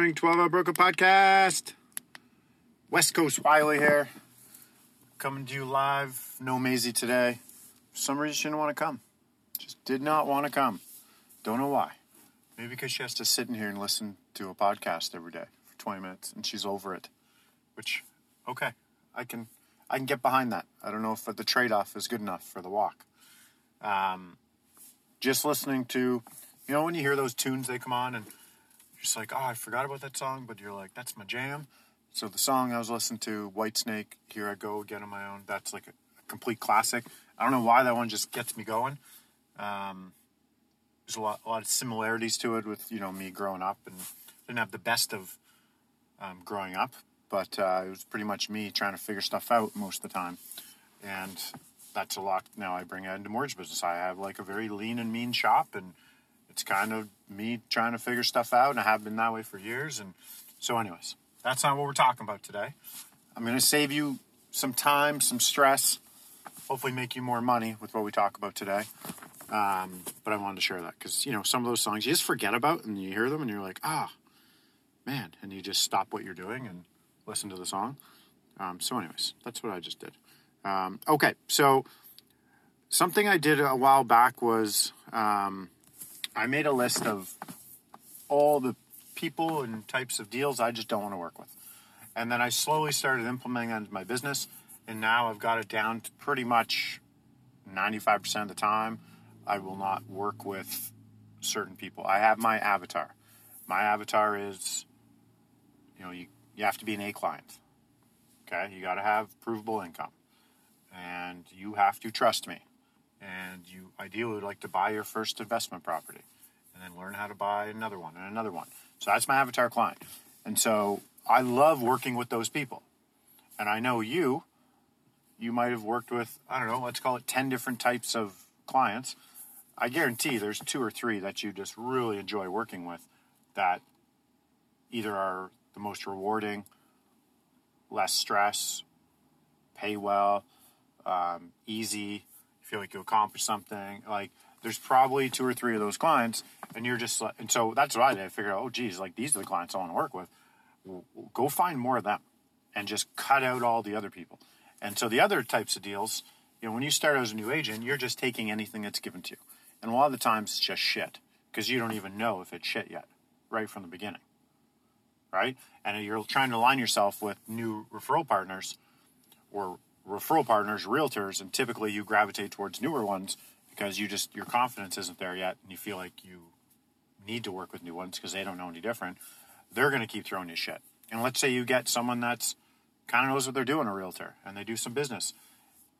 morning, 12 Hour Broker Podcast. West Coast Wiley here. Coming to you live. No Maisie today. For some reason, she didn't want to come. Just did not want to come. Don't know why. Maybe because she has to sit in here and listen to a podcast every day for 20 minutes and she's over it. Which, okay, I can I can get behind that. I don't know if the trade off is good enough for the walk. Um, just listening to, you know, when you hear those tunes, they come on and just like, oh, I forgot about that song, but you're like, that's my jam. So the song I was listening to, Whitesnake, Here I Go Again on My Own, that's like a, a complete classic. I don't know why that one just gets me going. Um, there's a lot, a lot of similarities to it with, you know, me growing up and didn't have the best of um, growing up, but uh, it was pretty much me trying to figure stuff out most of the time. And that's a lot now I bring into mortgage business. I have like a very lean and mean shop and it's kind of me trying to figure stuff out, and I have been that way for years. And so, anyways, that's not what we're talking about today. I'm going to save you some time, some stress, hopefully make you more money with what we talk about today. Um, but I wanted to share that because you know some of those songs you just forget about, and you hear them, and you're like, ah, man, and you just stop what you're doing and listen to the song. Um, so, anyways, that's what I just did. Um, okay, so something I did a while back was um, I made a list of all the people and types of deals I just don't want to work with. And then I slowly started implementing that into my business. And now I've got it down to pretty much 95% of the time, I will not work with certain people. I have my avatar. My avatar is, you know, you, you have to be an A client. Okay. You got to have provable income. And you have to trust me and you ideally would like to buy your first investment property and then learn how to buy another one and another one. So that's my avatar client. And so I love working with those people. And I know you, you might have worked with, I don't know, let's call it 10 different types of clients. I guarantee there's two or three that you just really enjoy working with that either are the most rewarding, less stress, pay well, um, easy, feel like you accomplish something. Like there's probably two or three of those clients, and you're just like, and so that's what I did. I figured, oh, geez, like these are the clients I want to work with. Go find more of them, and just cut out all the other people. And so the other types of deals, you know, when you start as a new agent, you're just taking anything that's given to you, and a lot of the times it's just shit because you don't even know if it's shit yet, right from the beginning, right? And you're trying to align yourself with new referral partners or referral partners, realtors, and typically you gravitate towards newer ones because you just your confidence isn't there yet, and you feel like you need to work with new ones because they don't know any different. They're going to keep throwing you shit. And let's say you get someone that's kind of knows what they're doing, a realtor, and they do some business.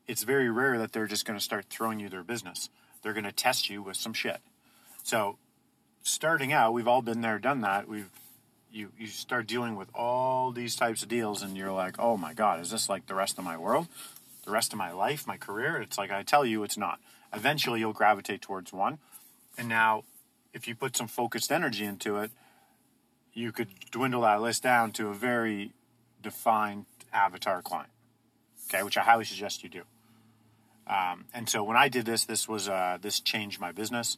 It's very rare that they're just going to start throwing you their business. They're going to test you with some shit. So, starting out, we've all been there, done that. We've you you start dealing with all these types of deals and you're like oh my god is this like the rest of my world the rest of my life my career it's like i tell you it's not eventually you'll gravitate towards one. And now if you put some focused energy into it you could dwindle that list down to a very defined avatar client okay which i highly suggest you do. Um, and so when i did this this was uh, this changed my business.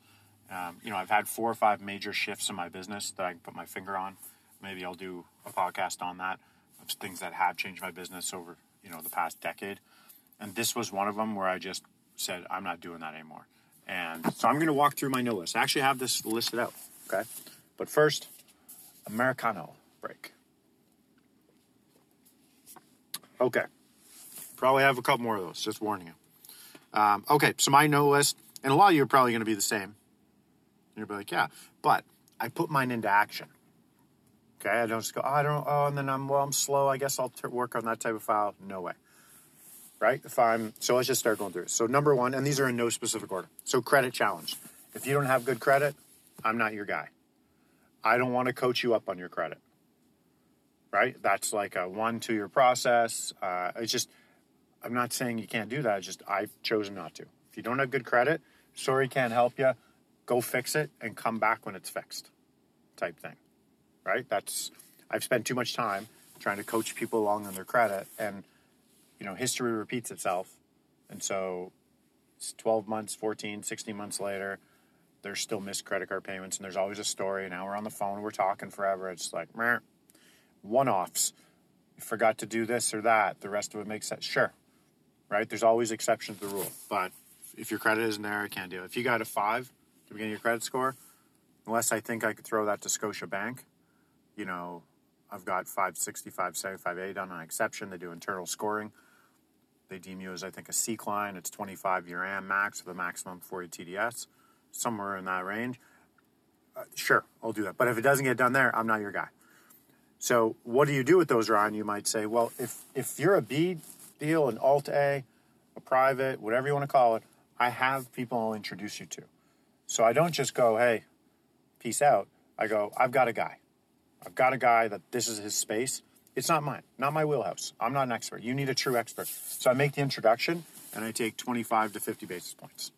Um, you know i've had four or five major shifts in my business that i can put my finger on. Maybe I'll do a podcast on that of things that have changed my business over you know the past decade. And this was one of them where I just said I'm not doing that anymore. And so I'm going to walk through my no list. I actually have this listed out. Okay, but first, Americano break. Okay, probably have a couple more of those. Just warning you. Um, okay, so my no list, and a lot of you are probably going to be the same. You'll be like, yeah, but I put mine into action. Okay, I don't just go, oh, I don't, oh, and then I'm, well, I'm slow. I guess I'll t- work on that type of file. No way. Right? If I'm, so let's just start going through. It. So, number one, and these are in no specific order. So, credit challenge. If you don't have good credit, I'm not your guy. I don't want to coach you up on your credit. right? That's like a one, two year process. Uh, it's just, I'm not saying you can't do that. It's just I've chosen not to. If you don't have good credit, sorry, can't help you. Go fix it and come back when it's fixed, type thing, right? That's, I've spent too much time trying to coach people along on their credit and, you know, history repeats itself. And so it's 12 months, 14, 16 months later, there's still missed credit card payments and there's always a story. Now we're on the phone, we're talking forever. It's like, one offs. Forgot to do this or that. The rest of it makes sense. Sure. Right? There's always exceptions to the rule. But if your credit isn't there, I can't do it. If you got a five beginning of your credit score, unless I think I could throw that to Scotia Bank, you know, I've got 560, 570, on an exception. They do internal scoring. They deem you as, I think, a C client. It's 25 year AM max with a maximum 40 TDS, somewhere in that range. Uh, sure, I'll do that. But if it doesn't get done there, I'm not your guy. So what do you do with those, Ryan? You might say, well, if if you're a B deal, an Alt A, a private, whatever you want to call it, I have people I'll introduce you to. So I don't just go, hey, peace out. I go, I've got a guy. I've got a guy that this is his space. It's not mine, not my wheelhouse. I'm not an expert. You need a true expert. So I make the introduction and I take 25 to 50 basis points.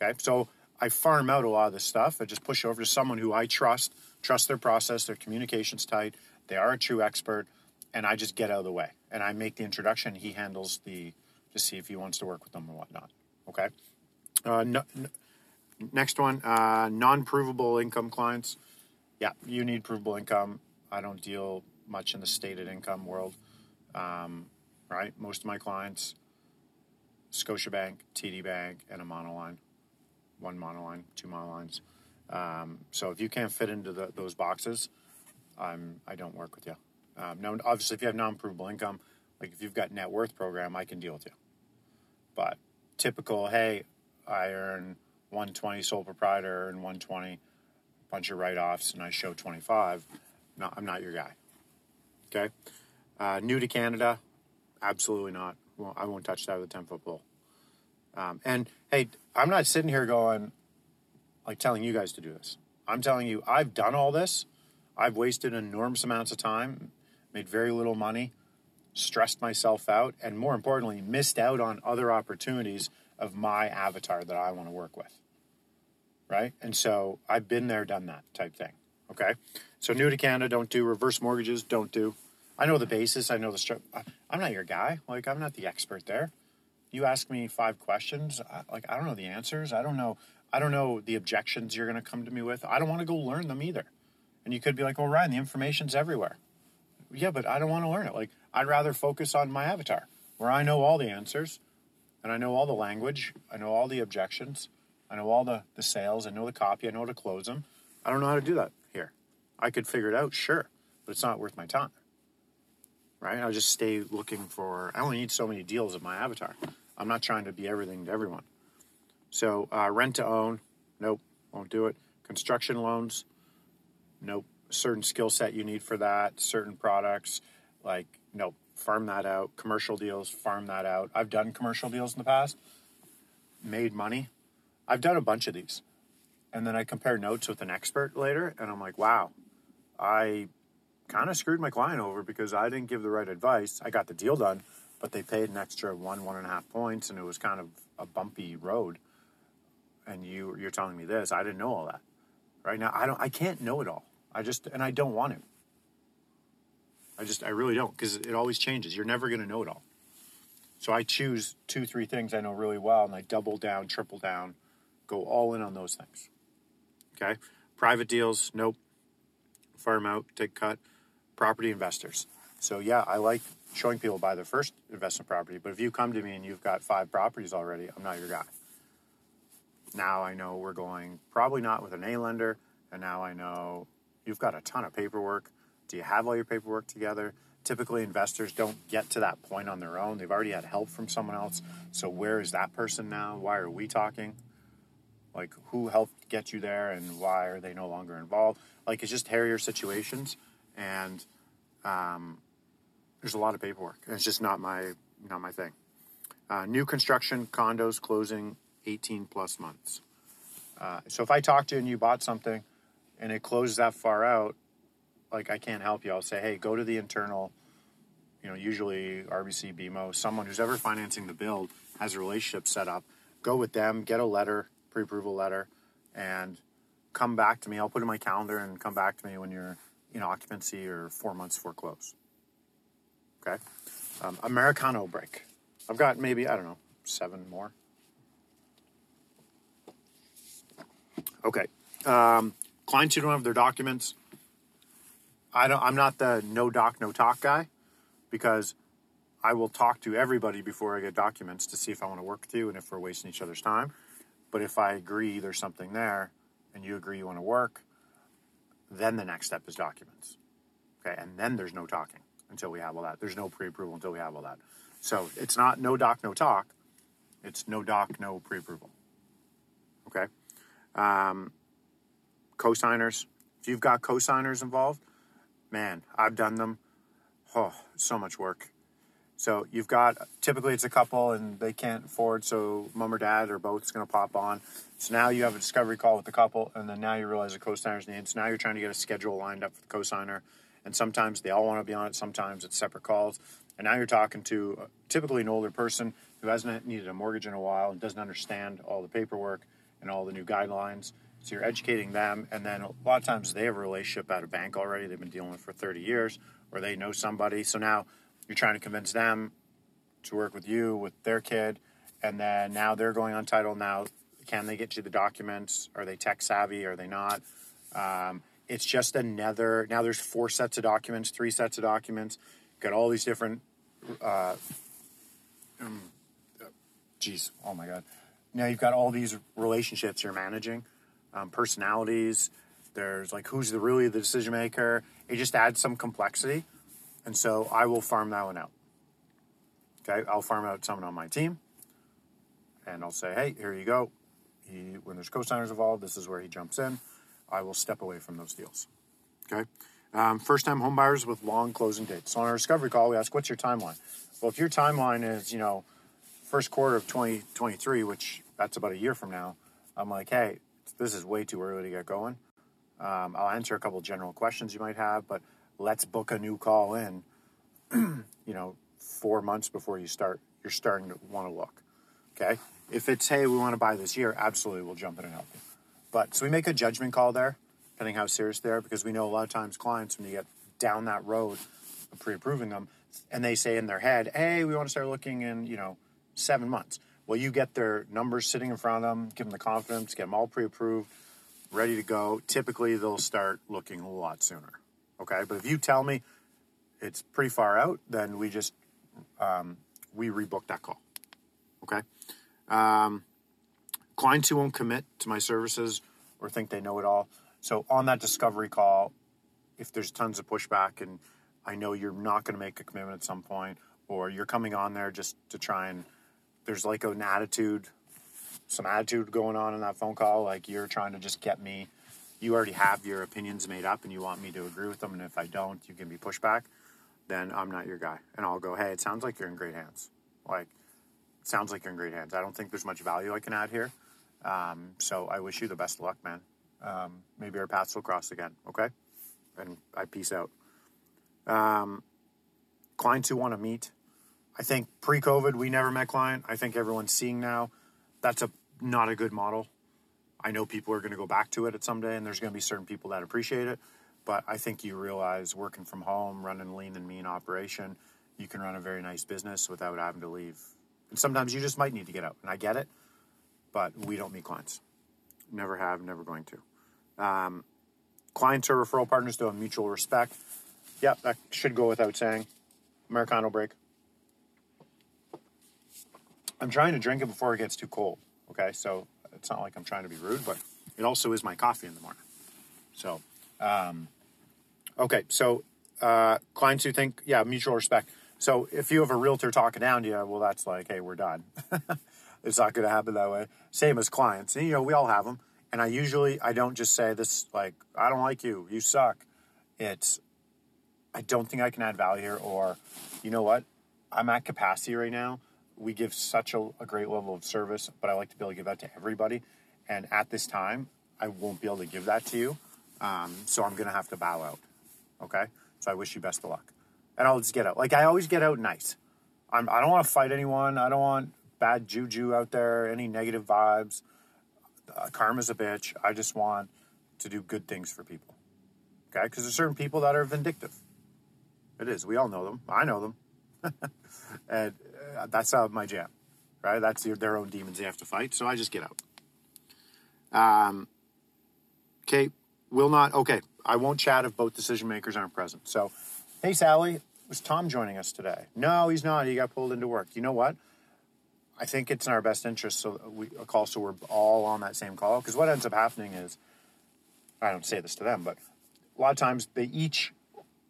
Okay, so I farm out a lot of this stuff. I just push over to someone who I trust trust their process, their communication's tight, they are a true expert, and I just get out of the way and I make the introduction. He handles the to see if he wants to work with them or whatnot. Okay. Uh, no, no, next one, uh, non-provable income clients. Yeah, you need provable income. I don't deal much in the stated income world. Um, right, most of my clients, Scotiabank, TD Bank, and a monoline, one monoline, two monolines. Um, so if you can't fit into the, those boxes, I'm, I don't work with you. Um, now, obviously, if you have non-provable income, like if you've got net worth program, I can deal with you. But typical, hey, I earn 120 sole proprietor and 120 bunch of write-offs, and I show 25. No, I'm not your guy. Okay. Uh, new to Canada, absolutely not. Well, I won't touch that with a 10 foot pole. Um, and hey, I'm not sitting here going, like telling you guys to do this. I'm telling you, I've done all this. I've wasted enormous amounts of time, made very little money, stressed myself out, and more importantly, missed out on other opportunities of my avatar that I want to work with. Right? And so I've been there, done that type thing. Okay. So new to Canada, don't do reverse mortgages, don't do. I know the basis, I know the structure. I'm not your guy. Like, I'm not the expert there. You ask me five questions, like, I don't know the answers. I don't know I don't know the objections you're going to come to me with. I don't want to go learn them either. And you could be like, well, Ryan, the information's everywhere. Yeah, but I don't want to learn it. Like, I'd rather focus on my avatar where I know all the answers and I know all the language. I know all the objections. I know all the, the sales. I know the copy. I know how to close them. I don't know how to do that here. I could figure it out, sure, but it's not worth my time. Right? I'll just stay looking for, I only need so many deals of my avatar. I'm not trying to be everything to everyone. So uh, rent to own, nope, won't do it. Construction loans, nope. Certain skill set you need for that, certain products, like nope, farm that out. Commercial deals, farm that out. I've done commercial deals in the past, made money. I've done a bunch of these. And then I compare notes with an expert later, and I'm like, wow, I kind of screwed my client over because I didn't give the right advice. I got the deal done, but they paid an extra one, one and a half points, and it was kind of a bumpy road and you you're telling me this. I didn't know all that. Right now, I don't. I can't know it all. I just and I don't want to. I just I really don't because it always changes. You're never going to know it all. So I choose two, three things I know really well, and I double down, triple down, go all in on those things. Okay, private deals, nope. Farm out, take cut. Property investors. So yeah, I like showing people buy their first investment property. But if you come to me and you've got five properties already, I'm not your guy now I know we're going probably not with an A lender, and now I know you've got a ton of paperwork. Do you have all your paperwork together? Typically, investors don't get to that point on their own. They've already had help from someone else. So, where is that person now? Why are we talking? Like, who helped get you there, and why are they no longer involved? Like, it's just hairier situations, and um, there's a lot of paperwork. It's just not my not my thing. Uh, new construction, condos closing 18 plus months. Uh, so if I talk to you and you bought something and it closes that far out, like I can't help you, I'll say, hey, go to the internal, you know, usually RBC, BMO, someone who's ever financing the build has a relationship set up. Go with them, get a letter, pre-approval letter, and come back to me. I'll put it in my calendar and come back to me when you're in occupancy or four months before close. Okay. Um, Americano break. I've got maybe, I don't know, seven more. Okay. Um, clients who don't have their documents. I don't, I'm not the no doc, no talk guy because I will talk to everybody before I get documents to see if I want to work with you and if we're wasting each other's time. But if I agree there's something there and you agree you want to work, then the next step is documents. Okay. And then there's no talking until we have all that. There's no pre approval until we have all that. So it's not no doc, no talk. It's no doc, no pre approval. Okay. Um, co-signers. If you've got co-signers involved, man, I've done them. Oh, so much work. So you've got typically it's a couple and they can't afford, so mom or dad or both is going to pop on. So now you have a discovery call with the couple, and then now you realize the co-signers need. So now you're trying to get a schedule lined up for the co-signer, and sometimes they all want to be on it. Sometimes it's separate calls, and now you're talking to uh, typically an older person who hasn't needed a mortgage in a while and doesn't understand all the paperwork and all the new guidelines. So you're educating them, and then a lot of times they have a relationship at a bank already. They've been dealing with for 30 years, or they know somebody. So now you're trying to convince them to work with you with their kid, and then now they're going on title. Now, can they get you the documents? Are they tech savvy? Are they not? Um, it's just another. Now there's four sets of documents, three sets of documents. Got all these different. Uh, um, oh my god now you've got all these relationships you're managing, um, personalities. There's like who's the really the decision maker. It just adds some complexity, and so I will farm that one out. Okay, I'll farm out someone on my team, and I'll say, hey, here you go. He, when there's co-signers involved, this is where he jumps in. I will step away from those deals. Okay. Um, first time homebuyers with long closing dates. So on our discovery call, we ask, what's your timeline? Well, if your timeline is, you know, first quarter of 2023, which that's about a year from now, I'm like, hey, this is way too early to get going. Um, I'll answer a couple general questions you might have, but let's book a new call in, you know, four months before you start, you're starting to want to look. Okay. If it's, hey, we want to buy this year, absolutely we'll jump in and help you. But so we make a judgment call there, depending how serious they are, because we know a lot of times clients, when you get down that road of pre approving them, and they say in their head, hey, we want to start looking in, you know, seven months. Well, you get their numbers sitting in front of them, give them the confidence, get them all pre approved, ready to go. Typically, they'll start looking a lot sooner. Okay. But if you tell me it's pretty far out, then we just, um, we rebook that call. Okay. Um, clients who won't commit to my services or think they know it all. So on that discovery call, if there's tons of pushback and I know you're not going to make a commitment at some point, or you're coming on there just to try and there's like an attitude, some attitude going on in that phone call. Like you're trying to just get me. You already have your opinions made up, and you want me to agree with them. And if I don't, you give me pushback. Then I'm not your guy, and I'll go. Hey, it sounds like you're in great hands. Like, sounds like you're in great hands. I don't think there's much value I can add here. Um, so I wish you the best of luck, man. Um, maybe our paths will cross again. Okay, and I peace out. Um, clients who want to meet I think pre-COVID we never met client. I think everyone's seeing now that's a not a good model. I know people are going to go back to it at some day, and there's going to be certain people that appreciate it. But I think you realize working from home, running lean and mean operation, you can run a very nice business without having to leave. And sometimes you just might need to get out, and I get it. But we don't meet clients. Never have, never going to. Um, clients or referral partners to a mutual respect. Yeah, that should go without saying. Americano break. I'm trying to drink it before it gets too cold. Okay, so it's not like I'm trying to be rude, but it also is my coffee in the morning. So, um, okay, so uh, clients who think, yeah, mutual respect. So if you have a realtor talking down to you, well, that's like, hey, we're done. it's not going to happen that way. Same as clients. And, you know, we all have them. And I usually, I don't just say this, like, I don't like you, you suck. It's, I don't think I can add value here, or, you know what, I'm at capacity right now we give such a, a, great level of service, but I like to be able to give that to everybody. And at this time, I won't be able to give that to you. Um, so I'm going to have to bow out. Okay, so I wish you best of luck, and I'll just get out. Like I always get out nice. I'm, I don't want to fight anyone. I don't want bad juju out there. Any negative vibes. Uh, karma's a bitch. I just want to do good things for people. Okay, because there's certain people that are vindictive. It is. We all know them. I know them, and uh, that's uh, my jam. Right? That's their, their own demons they have to fight. So I just get out. Um, okay, will not. Okay, I won't chat if both decision makers aren't present. So, hey, Sally, was Tom joining us today? No, he's not. He got pulled into work. You know what? I think it's in our best interest so we a call so we're all on that same call. Because what ends up happening is, I don't say this to them, but a lot of times they each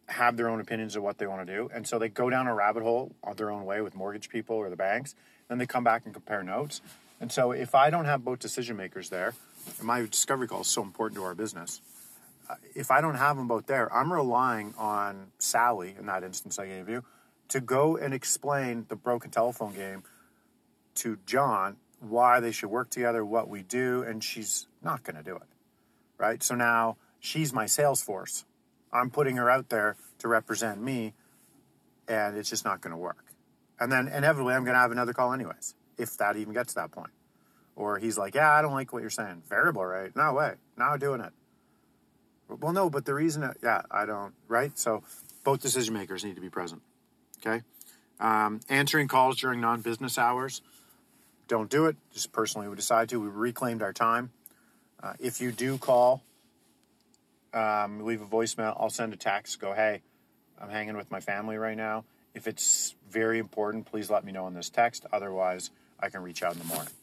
have their own opinions of what they want to do, and so they go down a rabbit hole on their own way with mortgage people or the banks. Then they come back and compare notes. And so if I don't have both decision makers there, my discovery call is so important to our business. Uh, if I don't have them both there, I'm relying on Sally in that instance I gave you to go and explain the broken telephone game to John why they should work together, what we do, and she's not going to do it. Right? So now she's my sales force. I'm putting her out there to represent me, and it's just not going to work. And then inevitably, I'm going to have another call, anyways, if that even gets to that point. Or he's like, yeah, I don't like what you're saying. Variable rate? No way. Now doing it. Well, no, but the reason, that, yeah, I don't, right? So both decision makers need to be present. Okay. Um, answering calls during non business hours. Don't do it. Just personally, we decide to. We reclaimed our time. Uh, if you do call, um, leave a voicemail. I'll send a text. Go, hey, I'm hanging with my family right now. If it's very important, please let me know in this text. Otherwise, I can reach out in the morning.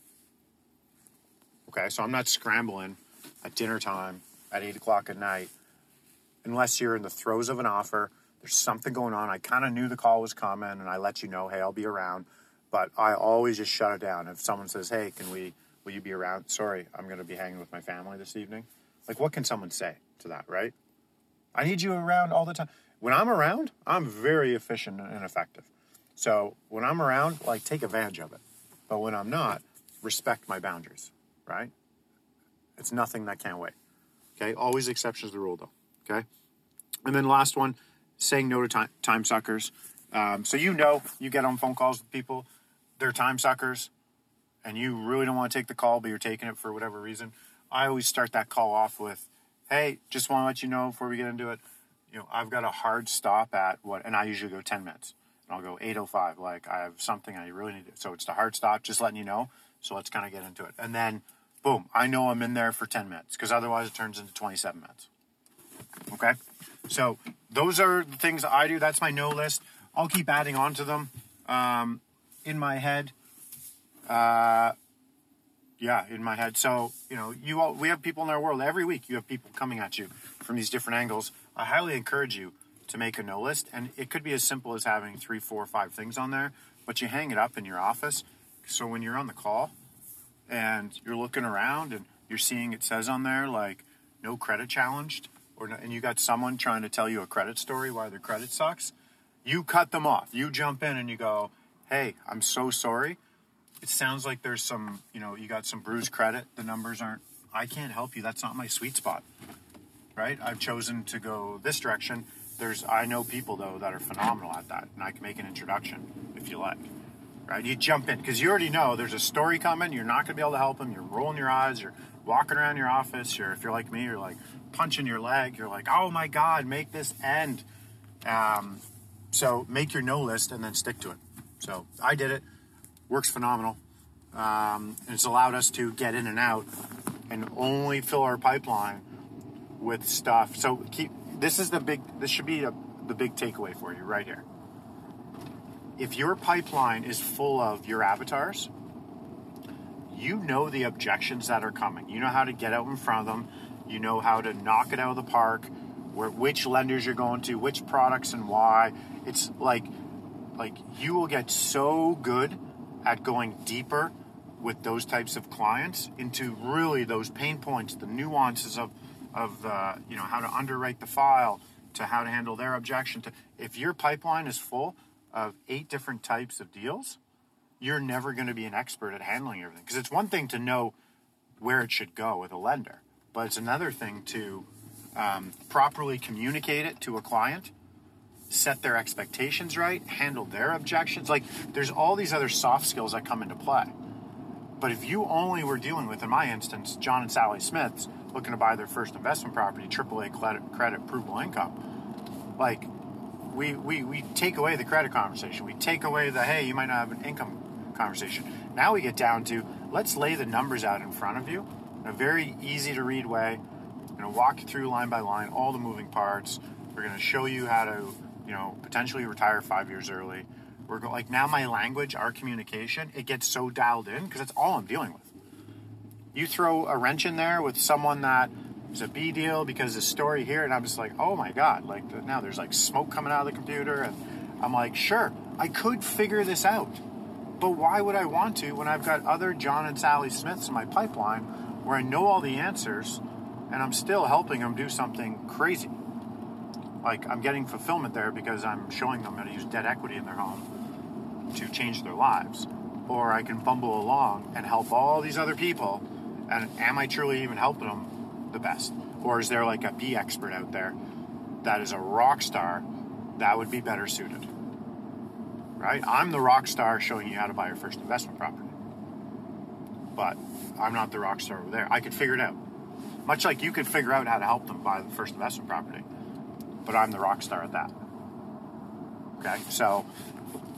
Okay, so I'm not scrambling at dinner time at eight o'clock at night unless you're in the throes of an offer. There's something going on. I kind of knew the call was coming and I let you know, hey, I'll be around. But I always just shut it down. If someone says, hey, can we, will you be around? Sorry, I'm going to be hanging with my family this evening. Like, what can someone say to that, right? I need you around all the time. When I'm around, I'm very efficient and effective. So when I'm around, like, take advantage of it. But when I'm not, respect my boundaries right? It's nothing that can't wait. Okay, always exceptions to the rule though. Okay, and then last one, saying no to time, time suckers. Um, so you know, you get on phone calls with people, they're time suckers, and you really don't want to take the call, but you're taking it for whatever reason. I always start that call off with, "Hey, just want to let you know before we get into it, you know, I've got a hard stop at what, and I usually go ten minutes, and I'll go eight oh five. Like I have something I really need to. So it's the hard stop, just letting you know. So let's kind of get into it, and then boom, I know I'm in there for 10 minutes because otherwise it turns into 27 minutes. Okay? So those are the things I do. That's my no list. I'll keep adding on to them um, in my head. Uh, yeah, in my head. So, you know, you all, we have people in our world every week. You have people coming at you from these different angles. I highly encourage you to make a no list. And it could be as simple as having three, four, five things on there, but you hang it up in your office. So when you're on the call, and you're looking around and you're seeing it says on there like no credit challenged or no, and you got someone trying to tell you a credit story why their credit sucks you cut them off you jump in and you go hey i'm so sorry it sounds like there's some you know you got some bruised credit the numbers aren't i can't help you that's not my sweet spot right i've chosen to go this direction there's i know people though that are phenomenal at that and i can make an introduction if you like right? You jump in because you already know there's a story coming. You're not going to be able to help them. You're rolling your eyes. You're walking around your office. You're, if you're like me, you're like punching your leg. You're like, oh my God, make this end. Um, so make your no list and then stick to it. So I did it. Works phenomenal. Um, and it's allowed us to get in and out and only fill our pipeline with stuff. So keep this is the big. This should be a, the big takeaway for you right here if your pipeline is full of your avatars, you know the objections that are coming. You know how to get out in front of them. You know how to knock it out of the park. Where which lenders you're going to, which products and why. It's like like you will get so good at going deeper with those types of clients into really those pain points, the nuances of of uh, you know how to underwrite the file, to how to handle their objection. To if your pipeline is full, of eight different types of deals, you're never going to be an expert at handling everything. Because it's one thing to know where it should go with a lender, but it's another thing to um, properly communicate it to a client, set their expectations right, handle their objections. Like there's all these other soft skills that come into play. But if you only were dealing with, in my instance, John and Sally Smiths looking to buy their first investment property, AAA credit, credit provable income, like we, we, we take away the credit conversation. We take away the, hey, you might not have an income conversation. Now we get down to, let's lay the numbers out in front of you in a very easy to read way. I'm going to walk you through line by line all the moving parts. We're going to show you how to, you know, potentially retire five years early. We're go- like now my language, our communication, it gets so dialed in because that's all I'm dealing with. You throw a wrench in there with someone that is a B deal because the story here, and I'm just like, oh my god, like now there's like smoke coming out of the computer, and I'm like, sure, I could figure this out, but why would I want to when I've got other John and Sally Smiths in my pipeline where I know all the answers, and I'm still helping them do something crazy. Like I'm getting fulfillment there because I'm showing them how to use debt equity in their home to change their lives. Or I can bumble along and help all these other people. And am I truly even helping them the best? Or is there like a B expert out there that is a rock star that would be better suited? Right? I'm the rock star showing you how to buy your first investment property. But I'm not the rock star over there. I could figure it out. Much like you could figure out how to help them buy the first investment property. But I'm the rock star at that. Okay? So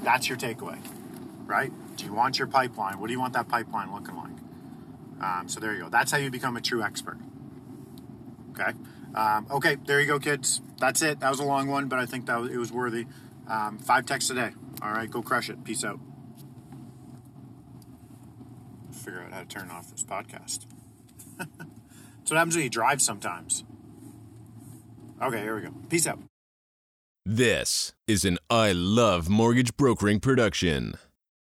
that's your takeaway, right? Do you want your pipeline? What do you want that pipeline looking like? Um, so there you go. That's how you become a true expert. Okay. Um, okay, there you go, kids. That's it. That was a long one, but I think that was, it was worthy. Um, five texts a day. All right, go crush it. Peace out. Figure out how to turn off this podcast. That's what happens when you drive sometimes. Okay, here we go. Peace out. This is an I Love Mortgage Brokering production.